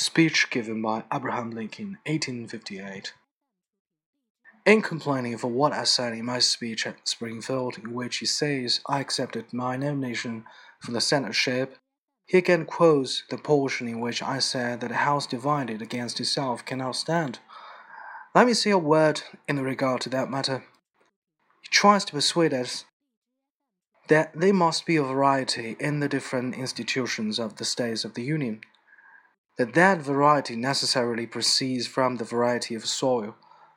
Speech given by Abraham Lincoln, 1858. In complaining for what I said in my speech at Springfield, in which he says I accepted my nomination for the senatorship, he again quotes the portion in which I said that a house divided against itself cannot stand. Let me say a word in regard to that matter. He tries to persuade us that there must be a variety in the different institutions of the States of the Union that that variety necessarily proceeds from the variety of soil,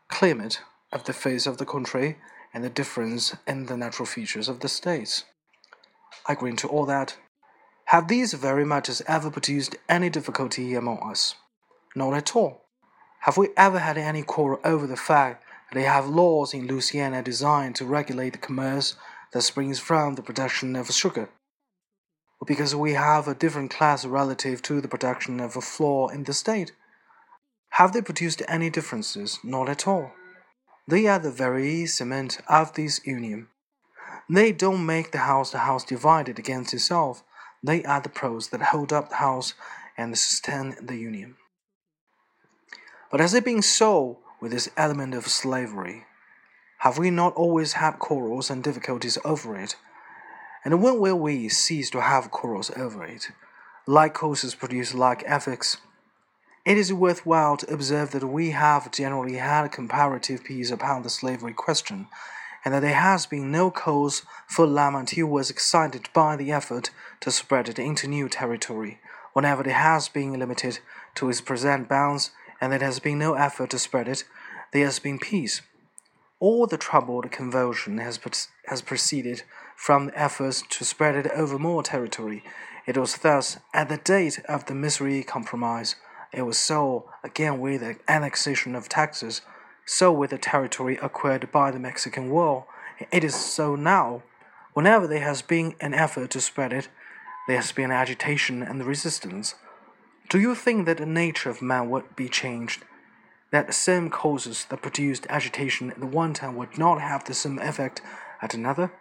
climate, of the face of the country, and the difference in the natural features of the states. I agree to all that. Have these very matters ever produced any difficulty among us? Not at all. Have we ever had any quarrel over the fact that they have laws in Louisiana designed to regulate the commerce that springs from the production of sugar? Because we have a different class relative to the production of a flour in the state. Have they produced any differences? Not at all. They are the very cement of this union. They don't make the house the house divided against itself. They are the pros that hold up the house and sustain the union. But has it been so with this element of slavery? Have we not always had quarrels and difficulties over it? And when will we cease to have quarrels over it? Like causes produce like effects. It is worthwhile to observe that we have generally had comparative peace upon the slavery question, and that there has been no cause for alarm until was excited by the effort to spread it into new territory, whenever it has been limited to its present bounds, and there has been no effort to spread it, there has been peace. All the troubled convulsion has, has proceeded from the efforts to spread it over more territory. It was thus, at the date of the Missouri Compromise, it was so again with the annexation of Texas, so with the territory acquired by the Mexican War. It is so now. Whenever there has been an effort to spread it, there has been agitation and resistance. Do you think that the nature of man would be changed? That the same causes that produced agitation at the one time would not have the same effect at another?